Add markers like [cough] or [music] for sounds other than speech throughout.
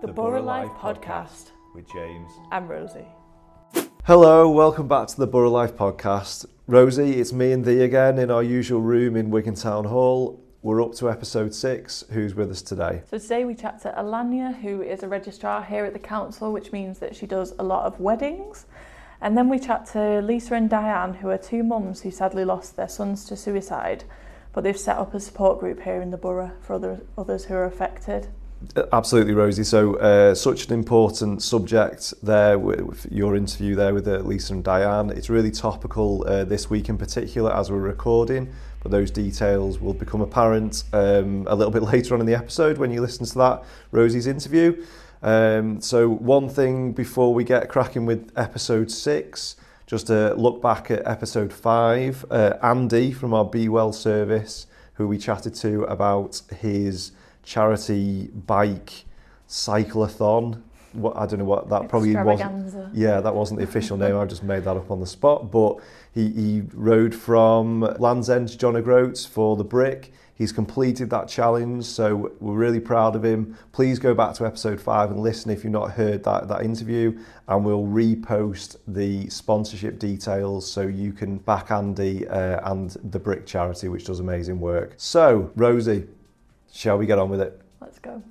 The, Borough Life Podcast with James. and Rosie. Hello, welcome back to the Borough Life Podcast. Rosie, it's me and thee again in our usual room in Wigan Town Hall. We're up to episode six. Who's with us today? So today we chat to Alanya, who is a registrar here at the council, which means that she does a lot of weddings. And then we chat to Lisa and Diane, who are two mums who sadly lost their sons to suicide, but they've set up a support group here in the borough for other, others who are affected. Absolutely, Rosie. So, uh, such an important subject there with, your interview there with uh, Lisa and Diane. It's really topical uh, this week in particular as we're recording, but those details will become apparent um, a little bit [laughs] later on in the episode when you listen to that Rosie's interview. Um, so, one thing before we get cracking with episode six, just to look back at episode five, uh, Andy from our Be Well service, who we chatted to about his charity bike cyclothon. What I don't know what that probably wasn't. Yeah, that wasn't the official name. I just made that up on the spot. But he, he rode from Land's End to John O'Groats for the brick. He's completed that challenge, so we're really proud of him. Please go back to episode five and listen if you've not heard that, that interview, and we'll repost the sponsorship details so you can back Andy uh, and the Brick Charity, which does amazing work. So, Rosie, shall we get on with it? Let's go.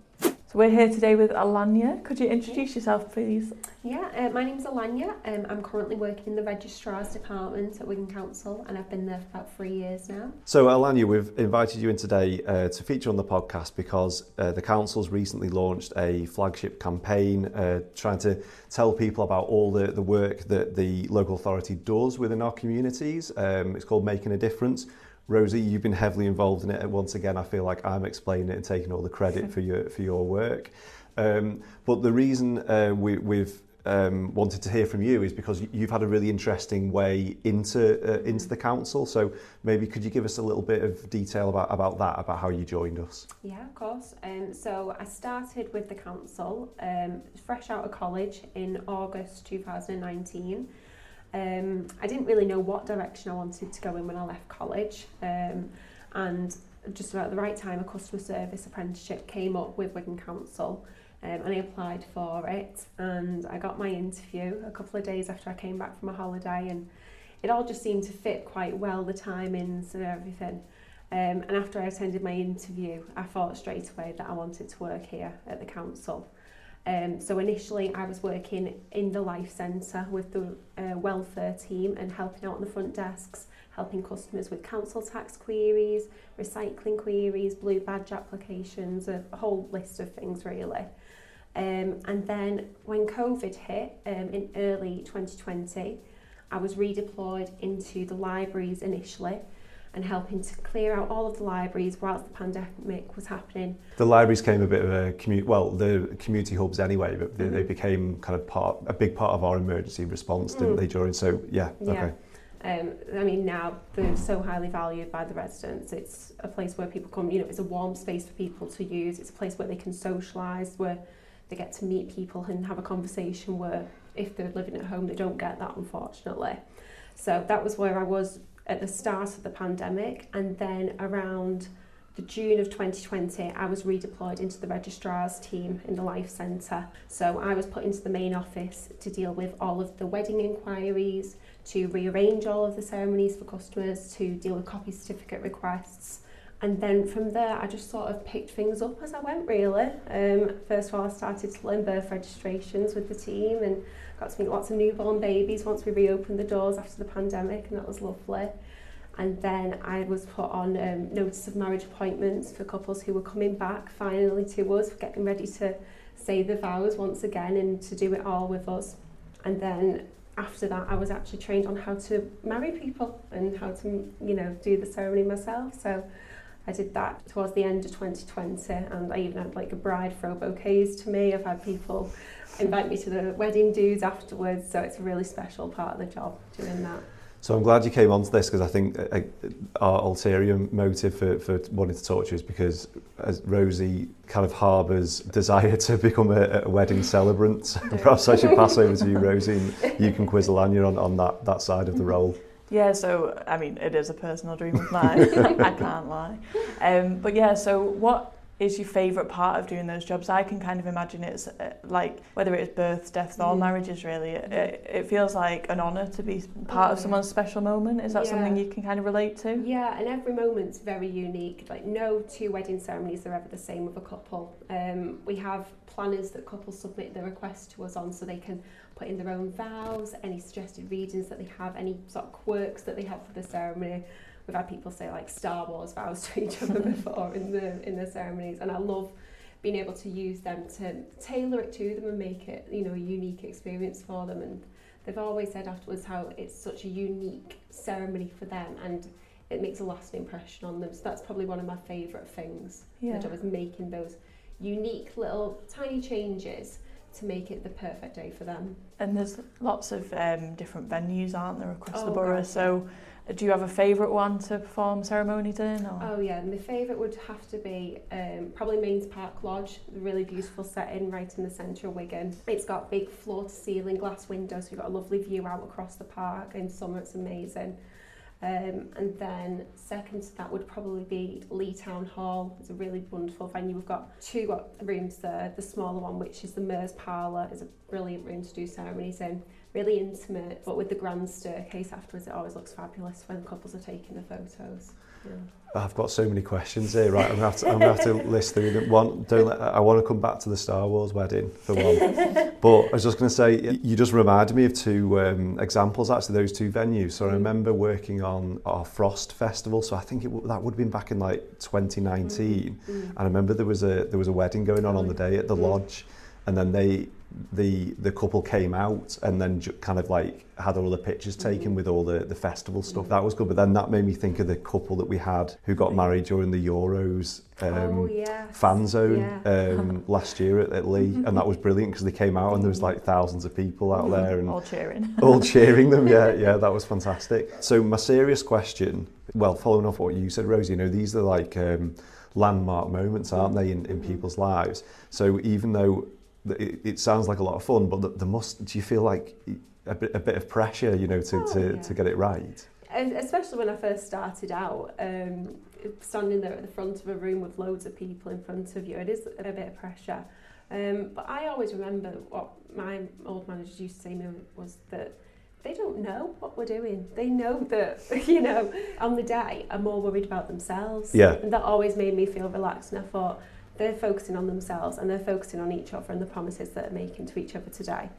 So we're here today with Alanya. Could you introduce yourself, please? Yeah, uh, my name's Alanya. Um, I'm currently working in the Registrar's Department at Wigan Council and I've been there for about three years now. So, Alanya, we've invited you in today uh, to feature on the podcast because uh, the council's recently launched a flagship campaign uh, trying to tell people about all the, the work that the local authority does within our communities. Um, it's called Making a Difference. Rosie, you've been heavily involved in it, and once again, I feel like I'm explaining it and taking all the credit for your for your work. Um, but the reason uh, we, we've um, wanted to hear from you is because you've had a really interesting way into uh, into the council. So maybe could you give us a little bit of detail about about that, about how you joined us? Yeah, of course. Um, so I started with the council um, fresh out of college in August 2019. Um, I didn't really know what direction I wanted to go in when I left college. Um, and just about the right time, a customer service apprenticeship came up with Wigan Council. Um, and I applied for it and I got my interview a couple of days after I came back from a holiday and it all just seemed to fit quite well, the timings and everything. Um, and after I attended my interview, I thought straight away that I wanted to work here at the council. Um, so initially I was working in the Life Centre with the uh, welfare team and helping out on the front desks, helping customers with council tax queries, recycling queries, blue badge applications, a whole list of things really. Um, and then when COVID hit um, in early 2020, I was redeployed into the libraries initially and helping to clear out all of the libraries whilst the pandemic was happening. The libraries came a bit of a community, well, the community hubs anyway, but they, mm. they mm-hmm. became kind of part, a big part of our emergency response, didn't mm. they, during? So, yeah, yeah. okay. Um, I mean, now they're so highly valued by the residents. It's a place where people come, you know, it's a warm space for people to use. It's a place where they can socialise, where they get to meet people and have a conversation where if they're living at home, they don't get that, unfortunately. So that was where I was at the start of the pandemic. And then around the June of 2020, I was redeployed into the registrar's team in the Life Centre. So I was put into the main office to deal with all of the wedding inquiries, to rearrange all of the ceremonies for customers, to deal with copy certificate requests. And then from there, I just sort of picked things up as I went, really. Um, first of all, I started to learn birth registrations with the team and got to meet lots of newborn babies once we reopened the doors after the pandemic, and that was lovely. And then I was put on um, notice of marriage appointments for couples who were coming back finally to us, getting ready to say the vows once again and to do it all with us. And then after that, I was actually trained on how to marry people and how to, you know, do the ceremony myself. So I did that towards the end of 2020, and I even had like a bride throw bouquets to me. I've had people invite me to the wedding dues afterwards. So it's a really special part of the job doing that. So I'm glad you came on to this because I think uh, uh, our ulterior motive for, for wanting to talk to you is because as Rosie kind of harbours desire to become a, a wedding celebrant. So [laughs] perhaps I should pass over to you, Rosie, and you can quiz Alanya on, on that, that side of the role. Yeah, so I mean, it is a personal dream of mine. [laughs] I can't lie. Um, but yeah, so what is your favourite part of doing those jobs? I can kind of imagine it's uh, like whether it is births, deaths, or Mm. marriages. Really, it, it feels like an honour to be part Oh, of yeah. someone's special moment. Is that Yeah. something you can kind of relate to? Yeah, and every moment's very unique. Like no two wedding ceremonies are ever the same with a couple. Um, we have planners that couples submit their requests to us on, so they can put in their own vows, any suggested readings that they have, any sort of quirks that they have for the ceremony. We've had people say like Star Wars vows [laughs] to each other before in the in the ceremonies, and I love being able to use them to tailor it to them and make it you know a unique experience for them. And they've always said afterwards how it's such a unique ceremony for them and it makes a lasting impression on them. So that's probably one of my favourite things. Yeah. The job is making those unique little tiny changes to make it the perfect day for them. And there's lots of um, different venues, aren't there, across the Oh, borough? God, So, do you have a favourite one to perform ceremonies in? Or? Oh yeah, my favourite would have to be um, probably Mesnes Park Lodge, a really beautiful setting right in the centre of Wigan. It's got big floor to ceiling glass windows, so you've got a lovely view out across the park. In summer it's amazing. Um, and then second to that would probably be Leigh Town Hall. It's a really wonderful venue. We've got two uh, rooms there. The smaller one, which is the Mayor's Parlour, is a brilliant room to do ceremonies in. Really intimate, but with the grand staircase afterwards, it always looks fabulous when couples are taking the photos. Yeah. I've got so many questions here. Right, I'm gonna have to, I'm gonna have to [laughs] list through them. One, don't let, I want to come back to the Star Wars wedding for one. [laughs] but I was just going to say, you just reminded me of two um, examples. Actually, those two venues. So I remember working on our Frost Festival. So I think it, w- that would have been back in like 2019. Mm. And I remember there was a there was a wedding going on on the day at the Mm. lodge, and then they the the couple came out and then ju- kind of like had all the pictures taken Mhm. with all the the festival stuff. That was good. But then that made me think of the couple that we had who got married during the Euros. Um, oh yes. fan zone Yeah. um, [laughs] last year at, at Leigh, and that was brilliant because they came out and there was like thousands of people out there and All cheering. [laughs] all cheering them. Yeah, [laughs] yeah, that was fantastic. So my serious question, well, following off what you said, Rosie, you know, these are like um, landmark moments, aren't they, in, in Mhm. people's lives? So even though th- it, it sounds like a lot of fun, but th- there must, do you feel like a bit, a bit of pressure, you know, to, Oh, to, yeah. to get it right? Especially when I first started out, um, standing there at the front of a room with loads of people in front of you, it is a bit of pressure. Um, but I always remember what my old managers used to say to me was that they don't know what we're doing. They know that, [laughs] you know, on the day, I'm more worried about themselves. Yeah. And that always made me feel relaxed. And I thought, they're focusing on themselves and they're focusing on each other and the promises that they're making to each other today.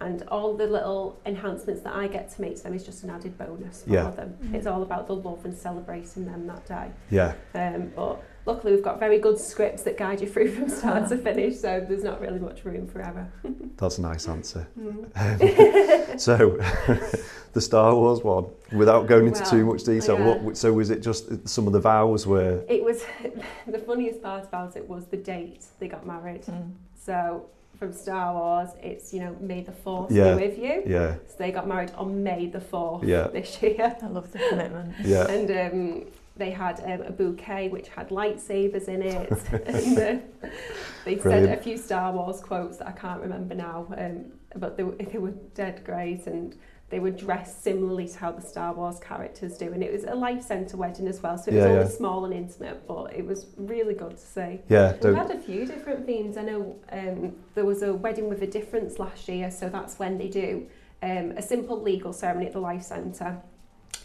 And all the little enhancements that I get to make to them is just an added bonus for yeah. them. Mm. It's all about the love and celebrating them that day. Yeah. Um, but luckily, we've got very good scripts that guide you through from start to finish, so there's not really much room for error. that's a nice answer. Mm. So, [laughs] the Star Wars one, without going into too much detail, yeah. what, so was it just some of the vows were It was [laughs] the funniest part about it was the date they got married. Mm. So from Star Wars, it's you know May the Fourth Yeah. be with you. Yeah, So they got married on May the Fourth Yeah. this year. I love the commitment. yeah. And um, they had um, a bouquet which had lightsabers in it. [laughs] and uh, they said a few Star Wars quotes that I can't remember now, um, but they, were- [laughs] they were dead great. And they were dressed similarly to how the Star Wars characters do. And it was a life centre wedding as well. So it was Yeah, only yeah. small and intimate, but it was really good to see. Yeah, We've had a few different themes. I know um, there was a wedding with a difference last year, so that's when they do um, a simple legal ceremony at the Life Centre,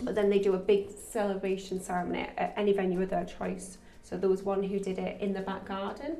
but then they do a big celebration ceremony at any venue of their choice. So there was one who did it in the back garden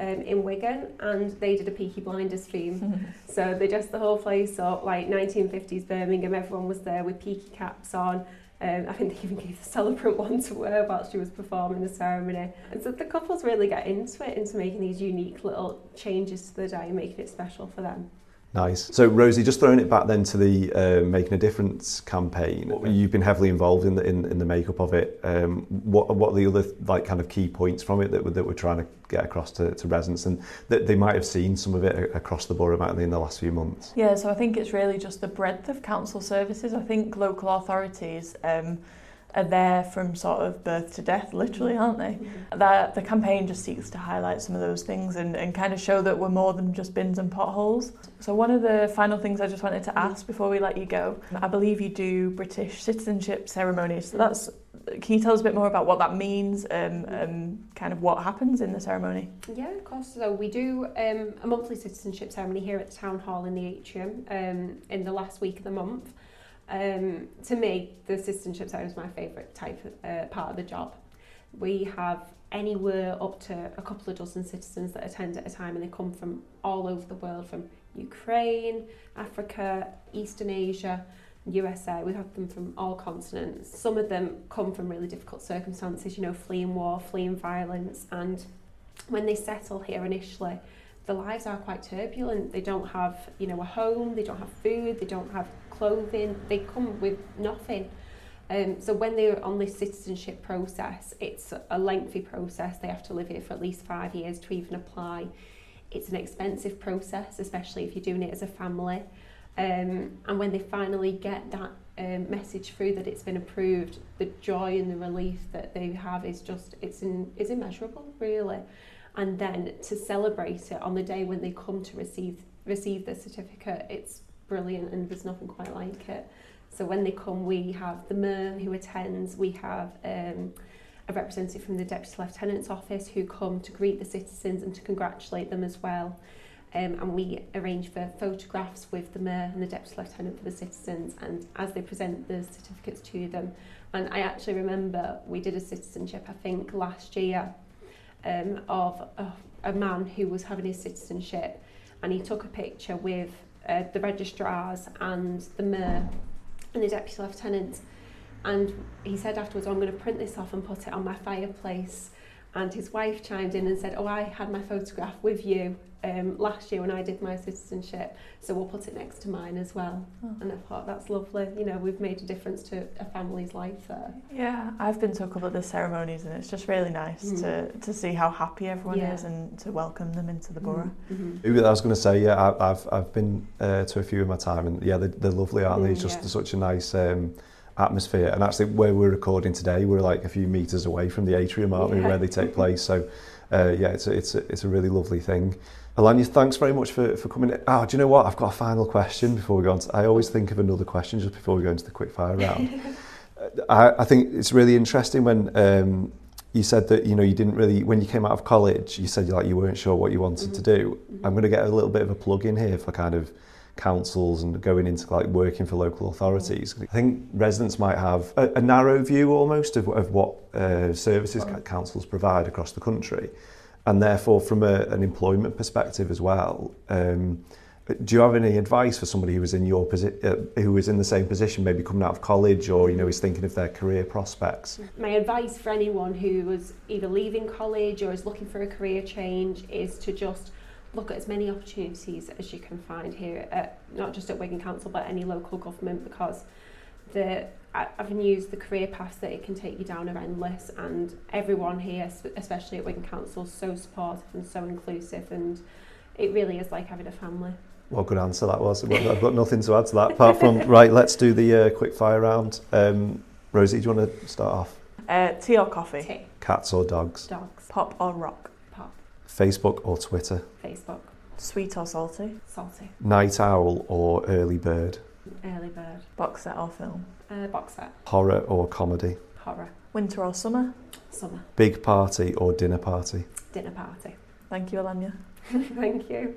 um, in Wigan, and they did a Peaky Blinders theme. [laughs] So they dressed the whole place up like 1950s Birmingham. Everyone was there with peaky caps on. Um, I think they even gave the celebrant [laughs] one to wear while she was performing the ceremony. And so the couples really get into it, into making these unique little changes to the day, making it special for them. Nice. So, Rosie, just throwing it back then to the uh, Making a Difference campaign. You've been heavily involved in the in, in the makeup of it. Um, what what are the other like kind of key points from it that we're, that we're trying to get across to, to residents, and that they might have seen some of it across the borough, mightn't they, in the last few months? Yeah. So I think it's really just the breadth of council services. I think local authorities. Um, are there from sort of birth to death, literally, aren't they? That the campaign just seeks to highlight some of those things and, and kind of show that we're more than just bins and potholes. So one of the final things I just wanted to ask before we let you go, I believe you do British citizenship ceremonies. So that's can you tell us a bit more about what that means and um, um, kind of what happens in the ceremony? Yeah, of course. So we do um, a monthly citizenship ceremony here at the town hall in the atrium um, in the last week of the month. Um, to me, the citizenship side is my favourite type of, uh, part of the job. We have anywhere up to a couple of dozen citizens that attend at a time, and they come from all over the world, from Ukraine, Africa, Eastern Asia, USA. We have them from all continents. Some of them come from really difficult circumstances, you know, fleeing war, fleeing violence, and when they settle here initially, their lives are quite turbulent. They don't have, you know, a home, they don't have food, they don't have clothing, they come with nothing. Um, so when they're on this citizenship process, it's a lengthy process. They have to live here for at least five years to even apply. It's an expensive process, especially if you're doing it as a family. Um, and when they finally get that um, message through that it's been approved, the joy and the relief that they have is just, it's, in, immeasurable, really. And then to celebrate it on the day when they come to receive, receive the certificate, it's brilliant and there's nothing quite like it. So when they come, we have the mayor who attends, we have um, a representative from the Deputy Lieutenant's Office who come to greet the citizens and to congratulate them as well. Um, and we arrange for photographs with the mayor and the deputy lieutenant for the citizens and as they present the certificates to them and I actually remember we did a citizenship I think last year um, of a, a man who was having his citizenship and he took a picture with uh, the registrars and the mayor and the deputy lieutenant and he said afterwards oh, I'm going to print this off and put it on my fireplace. And his wife chimed in and said oh I had my photograph with you um, last year when I did my citizenship, so we'll put it next to mine as well. Oh. And I thought that's lovely. You know, we've made a difference to a family's life there. Yeah, I've been to a couple of the ceremonies, and it's just really nice mm. to to see how happy everyone yeah. is and to welcome them into the borough. Mm. Mm-hmm. I was going to say, yeah, I, I've I've been uh, to a few in my time, and yeah, they're, they're lovely, aren't they? It's mm, just yeah. such a nice. Um, atmosphere and actually where we're recording today we're like a few meters away from the atrium aren't yeah. we where they take [laughs] place so uh, yeah it's a, it's a, it's a really lovely thing Alanya, thanks very much for, for coming. Oh, do you know what? I've got a final question before we go on. To, I always think of another question just before we go into the quick fire round. [laughs] I, I think it's really interesting when um, you said that you know you didn't really when you came out of college. You said like you weren't sure what you wanted mm-hmm. to do. Mm-hmm. I'm going to get a little bit of a plug in here for kind of councils and going into like working for local authorities. I think residents might have a, a narrow view almost of, of what uh, services councils provide across the country. and therefore from a, an employment perspective as well um, do you have any advice for somebody who is in your posi- uh, who is in the same position maybe coming out of college or you know is thinking of their career prospects? My advice for anyone who was either leaving college or is looking for a career change is to just look at as many opportunities as you can find here at, not just at Wigan Council but any local government because the avenues, the career paths that it can take you down are endless and everyone here, especially at Wigan Council, is so supportive and so inclusive and it really is like having a family. Well, good answer that was. I've got nothing to add to that apart from, [laughs] right, let's do the uh, quick fire round. Um, Rosie, do you want to start off? Uh, tea or coffee? Tea. Cats or dogs? Dogs. Pop or rock? Pop. Facebook or Twitter? Facebook. Sweet or salty? Salty. Night owl or early bird? Early bird. Box set or film? Uh, box set. Horror or comedy? Horror. Winter or summer? Summer. Big party or dinner party? Dinner party. Thank you, Alanya. [laughs] thank you.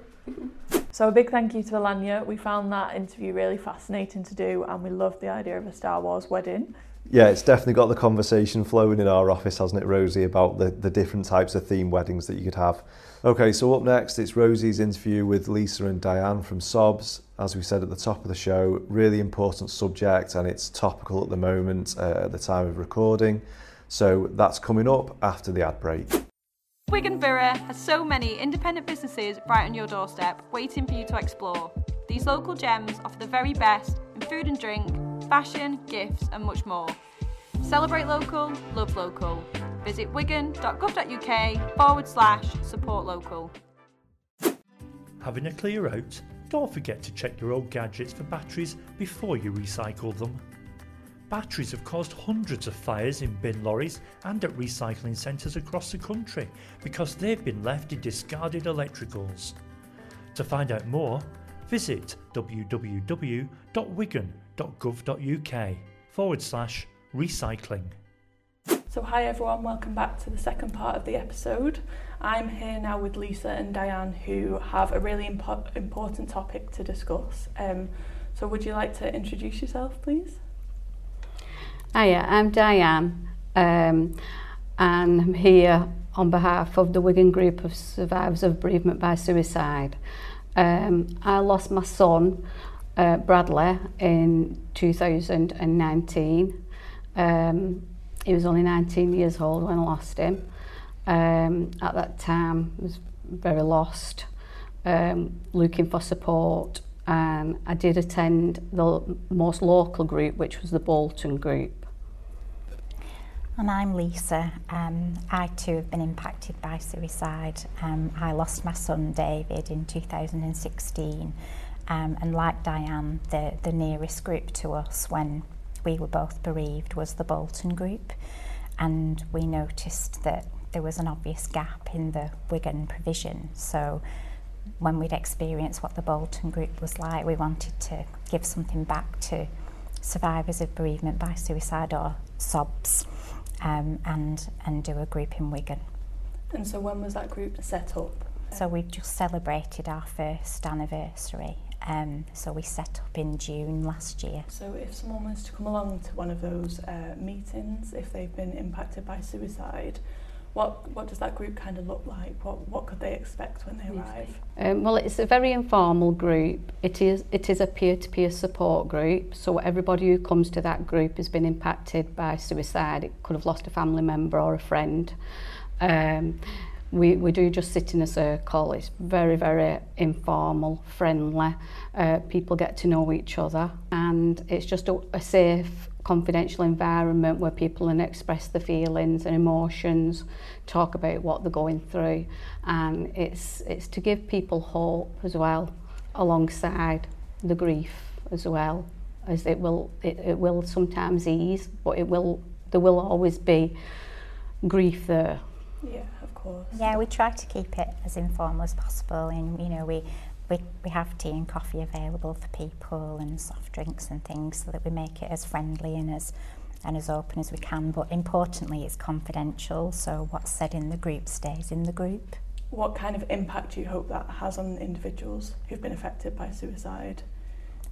so a big thank you to Alanya. We found that interview really fascinating to do and we loved the idea of a Star Wars wedding. Yeah, it's definitely got the conversation flowing in our office, hasn't it, Rosie, about the, the different types of theme weddings that you could have. Okay, so up next, it's Rosie's interview with Lisa and Diane from SOBS. As we said at the top of the show, really important subject and it's topical at the moment uh, at the time of recording. So that's coming up after the ad break. Wigan Borough has so many independent businesses right on your doorstep, waiting for you to explore. These local gems offer the very best in food and drink, fashion, gifts, and much more. Celebrate local, love local. Visit wigan.gov.uk forward slash support local. Having a clear out? Don't forget to check your old gadgets for batteries before you recycle them. Batteries have caused hundreds of fires in bin lorries and at recycling centres across the country because they've been left in discarded electricals. To find out more, visit www.wigan.gov.uk forward slash recycling. So, hi everyone, welcome back to the second part of the episode. I'm here now with Lisa and Diane, who have a really impo- important topic to discuss. Um, so, would you like to introduce yourself, please? Hiya, I'm Diane, um, and I'm here on behalf of the Wigan Group of Survivors of Bereavement by Suicide. Um, I lost my son, uh, Bradley, in 2019. Um, he was only 19 years old when I lost him. Um, at that time, I was very lost, um, looking for support, and I did attend the most local group, which was the Bolton group. And I'm Lisa. Um, I too have been impacted by suicide. Um, I lost my son David in 2016, um, and like Diane, the, the nearest group to us when we were both bereaved was the Bolton group, and we noticed that there was an obvious gap in the Wigan provision. So when we'd experienced what the Bolton group was like, we wanted to give something back to survivors of bereavement by suicide or SOBs um, and, and do a group in Wigan. And so, when was that group set up? So we've just celebrated our first anniversary. Um, so we set up in June last year. So if someone was to come along to one of those uh, meetings, if they've been impacted by suicide, what what does that group kind of look like? What what could they expect when they arrive? Um, well, it's a very informal group. It is it is a peer-to-peer -peer support group. So everybody who comes to that group has been impacted by suicide. It could have lost a family member or a friend. Um, we, we do just sit in a circle. It's very, very informal, friendly. Uh, people get to know each other and it's just a, a safe, confidential environment where people can express their feelings and emotions, talk about what they're going through. And it's, it's to give people hope as well, alongside the grief as well, as it will, it, it will sometimes ease, but it will, there will always be grief there. Yeah. Course. Yeah, we try to keep it as informal as possible, and you know we we, we have tea and coffee available for people and soft drinks and things so that we make it as friendly and as and as open as we can but importantly it's confidential so what's said in the group stays in the group What kind of impact do you hope that has on individuals who've been affected by suicide?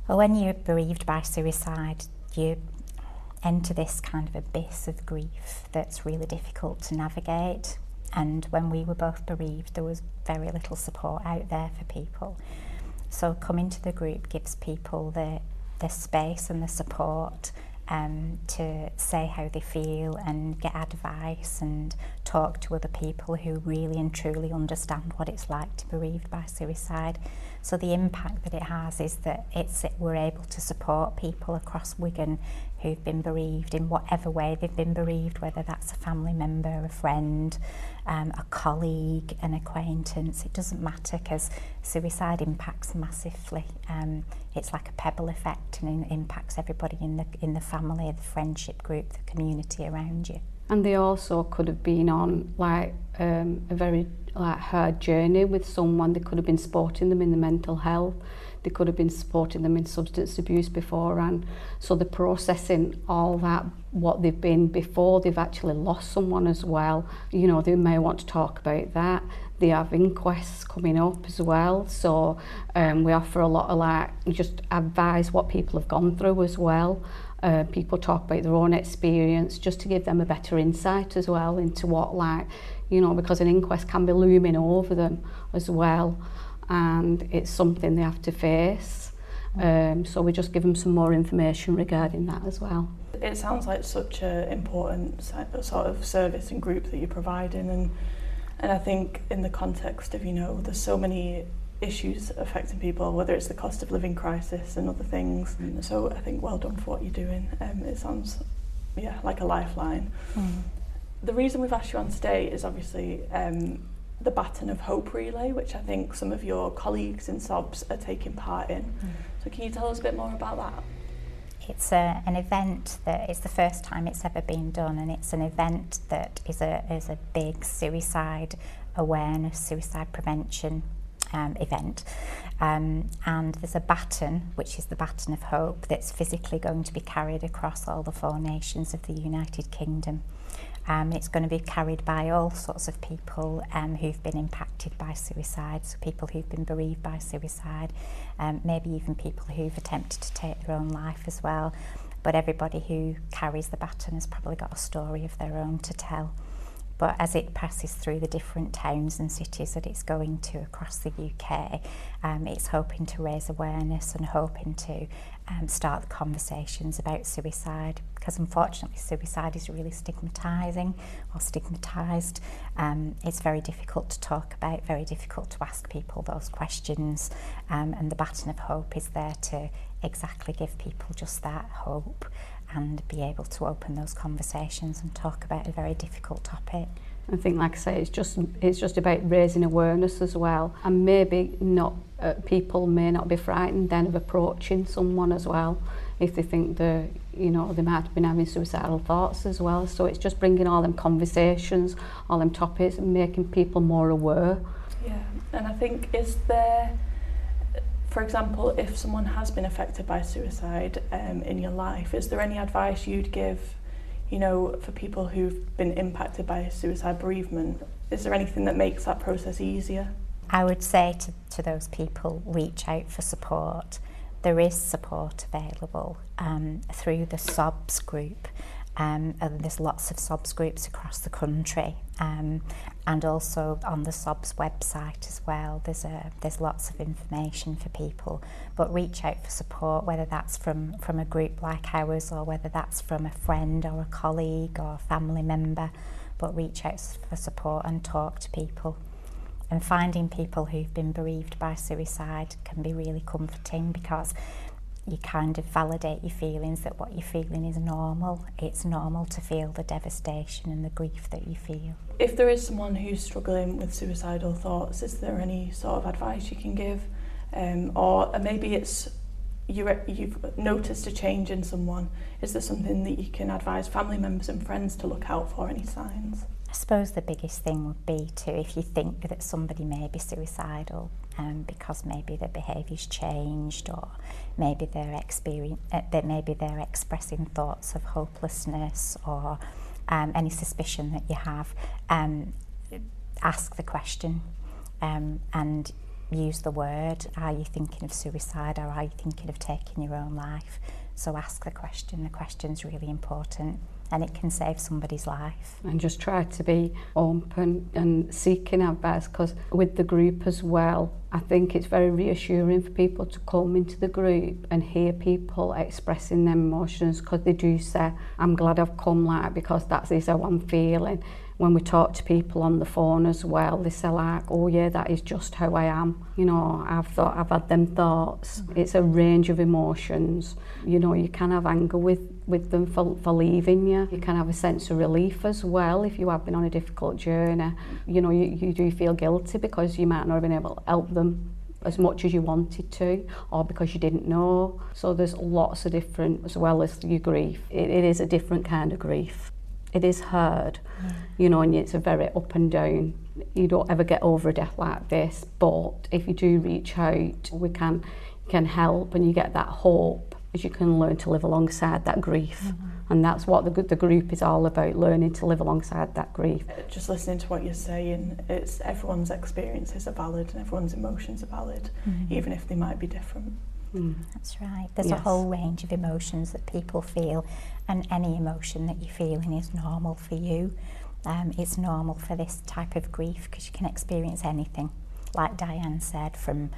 well when you're bereaved by suicide you enter this kind of abyss of grief that's really difficult to navigate and when we were both bereaved there was very little support out there for people so coming to the group gives people the the space and the support um, to say how they feel and get advice and talk to other people who really and truly understand what it's like to be bereaved by suicide. So the impact that it has is that it's we're able to support people across Wigan who've been bereaved in whatever way they've been bereaved, whether that's a family member, a friend, um, a colleague, an acquaintance. It doesn't matter because suicide impacts massively. Um, it's like a pebble effect and it impacts everybody in the, in the family, the friendship group, the community around you. And they also could have been on like um, a very like hard journey with someone. They could have been supporting them in the mental health. They could have been supporting them in substance abuse before, and So they're processing all that, what they've been before they've actually lost someone as well. You know, they may want to talk about that. They have inquests coming up as well. So um, we offer a lot of like, just advise what people have gone through as well. Uh, people talk about their own experience just to give them a better insight as well into what like you know because an inquest can be looming over them as well and it's something they have to face um, so we just give them some more information regarding that as well. It sounds like such an important sort of service and group that you're providing and and I think in the context of you know there's so many issues affecting people whether it's the cost of living crisis and other things mm. so I think well done for what you're doing um, it sounds yeah like a lifeline mm. the reason we've asked you on today is obviously um, the Baton of Hope Relay, which I think some of your colleagues in SOBS are taking part in. Mm. So can you tell us a bit more about that? It's a, an event that is the first time it's ever been done and it's an event that is a, is a big suicide awareness, suicide prevention um, event. Um, and there's a baton, which is the baton of hope, that's physically going to be carried across all the four nations of the United Kingdom. Um, it's going to be carried by all sorts of people um, who've been impacted by suicide, so people who've been bereaved by suicide, um, maybe even people who've attempted to take their own life as well. But everybody who carries the baton has probably got a story of their own to tell. But as it passes through the different towns and cities that it's going to across the UK, um, it's hoping to raise awareness and hoping to um, start the conversations about suicide because unfortunately suicide is really stigmatising or stigmatised. Um, it's very difficult to talk about, very difficult to ask people those questions um, and the baton of hope is there to exactly give people just that hope and be able to open those conversations and talk about a very difficult topic. I think, like I say, it's just it's just about raising awareness as well, and maybe not uh, people may not be frightened then of approaching someone as well if they think they you know they might have been having suicidal thoughts as well. So it's just bringing all them conversations, all them topics, and making people more aware. Yeah, and I think is there for example, if someone has been affected by suicide um, in your life, is there any advice you'd give, you know, for people who've been impacted by suicide bereavement? Is there anything that makes that process easier? I would say to, to those people, reach out for support. There is support available um, through the SOBS group. Um, and there's lots of SOBS groups across the country um, and also on the SOBS website as well there's a there's lots of information for people but reach out for support whether that's from from a group like ours or whether that's from a friend or a colleague or a family member but reach out for support and talk to people and finding people who've been bereaved by suicide can be really comforting because you kind of validate your feelings that what you're feeling is normal. It's normal to feel the devastation and the grief that you feel. If there is someone who's struggling with suicidal thoughts, is there any sort of advice you can give? Um, or maybe it's you, you've noticed a change in someone. Is there something that you can advise family members and friends to look out for, any signs? I suppose the biggest thing would be to, if you think that somebody may be suicidal, um, because maybe their behaviour's changed or maybe they're experience, uh, maybe they're expressing thoughts of hopelessness or um, any suspicion that you have, um, ask the question um, and use the word. Are you thinking of suicide or are you thinking of taking your own life? So ask the question. The question's really important and it can save somebody's life. And just try to be open and seeking advice because with the group as well, I think it's very reassuring for people to come into the group and hear people expressing their emotions because they do say, I'm glad I've come like because that is how I'm feeling. when we talk to people on the phone as well, they say like, oh yeah, that is just how I am. You know, I've thought, I've had them thoughts. Mm. It's a range of emotions. You know, you can have anger with, with them for, for leaving you. You can have a sense of relief as well if you have been on a difficult journey. You know, you, you do feel guilty because you might not have been able to help them as much as you wanted to or because you didn't know. So there's lots of different, as well as your grief. It, it is a different kind of grief. It is hard, mm. you know, and it's a very up and down. You don't ever get over a death like this, but if you do reach out, we can can help and you get that hope as you can learn to live alongside that grief. Mm-hmm. And that's what the, the group is all about, learning to live alongside that grief. Just listening to what you're saying, it's everyone's experiences are valid and everyone's emotions are valid, mm-hmm. even if they might be different. Mm. That's right. There's yes. a whole range of emotions that people feel, and any emotion that you're feeling is normal for you. Um, it's normal for this type of grief because you can experience anything. Like Diane said, from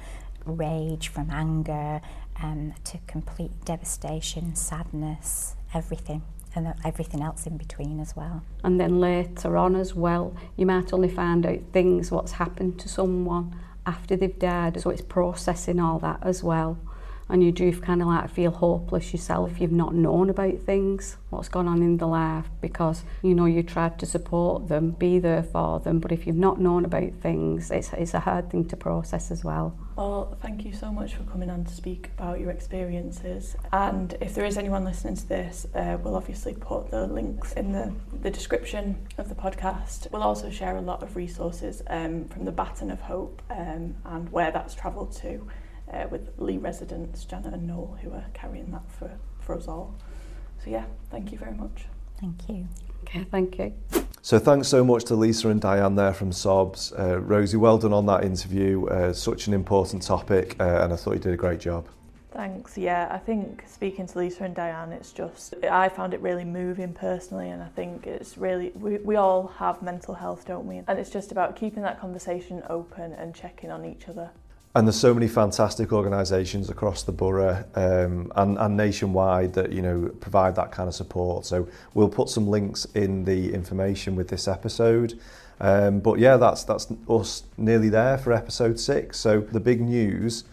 rage, from anger, um, to complete devastation, sadness, everything and everything else in between as well. And then later on as well, you might only find out things what's happened to someone after they've died. So it's processing all that as well. And you do kind of like feel hopeless yourself. You've not known about things, what's gone on in the life, because you know you tried to support them, be there for them. But if you've not known about things, it's, it's a hard thing to process as well. Well, thank you so much for coming on to speak about your experiences. And if there is anyone listening to this, uh, we'll obviously put the links in the, the description of the podcast. We'll also share a lot of resources um, from the Baton of Hope um, and where that's travelled to uh, with Leigh residents, Janet and Noel, who are carrying that for, for us all. So, yeah, thank you very much. Thank you. Okay, thank you. So thanks so much to Lisa and Diane there from SOBS. Uh, Rosie, well done on that interview. Uh, such an important topic, uh, and I thought you did a great job. Thanks. Yeah, I think speaking to Lisa and Diane, it's just I found it really moving personally, and I think it's really we, we all have mental health, don't we? And it's just about keeping that conversation open and checking on each other. And there's so many fantastic organisations across the borough um, and, and nationwide that you know provide that kind of support. So we'll put some links in the information with this episode. Um, but yeah, that's that's us nearly there for episode six. So the big news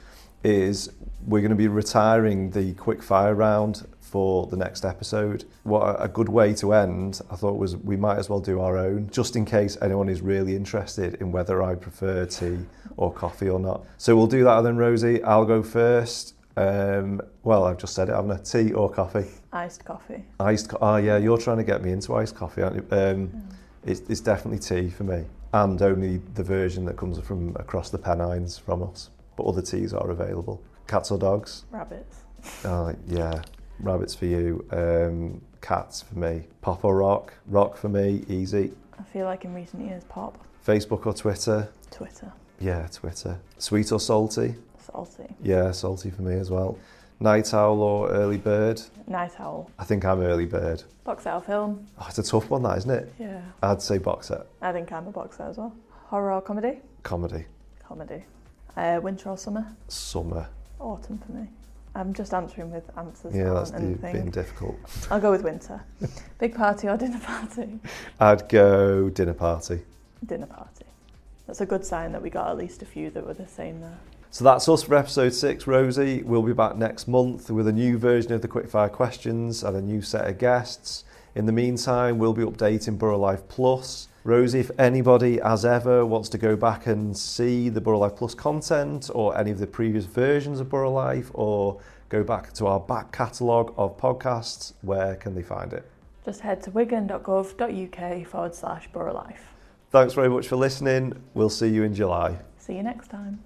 is we're going to be retiring the quick fire round for the next episode. What a good way to end, I thought was we might as well do our own, just in case anyone is really interested in whether I prefer tea or coffee or not. So we'll do that then, Rosie. I'll go first. Um, well, I've just said it, haven't I? Tea or coffee? Iced coffee. Iced co- Oh, yeah, you're trying to get me into iced coffee, aren't you? Um, it's, it's definitely tea for me. And only the version that comes from across the Pennines from us. But other teas are available. Cats or dogs? Rabbits. Oh, yeah. Rabbits for you. Um, cats for me. Pop or rock? Rock for me. Easy. I feel like in recent years, pop, Facebook or Twitter? Twitter, Yeah, Twitter. Sweet or salty? salty, Yeah, salty for me as well. Night owl or early bird? night owl, I think I'm early bird. box set or film. Oh, it's a tough one, that isn't it? Yeah, I'd say box set. I think I'm a box set as well. Horror or comedy? Comedy. Comedy. Uh, winter or summer? Summer. Autumn for me. I'm just answering with answers. Yeah, that that's the, being difficult. I'll go with winter. [laughs] Big party or dinner party? I'd go dinner party. Dinner party. That's a good sign that we got at least a few that were the same there. So that's us for episode six, Rosie. We'll be back next month with a new version of the Quickfire questions and a new set of guests. In the meantime, we'll be updating Borough Life Plus. Rosie, if anybody, as ever, wants to go back and see the Borough Life Plus content or any of the previous versions of Borough Life or go back to our back catalogue of podcasts, where can they find it? Just head to wigan.gov.uk forward slash borough life. Thanks very much for listening. We'll see you in July. See you next time.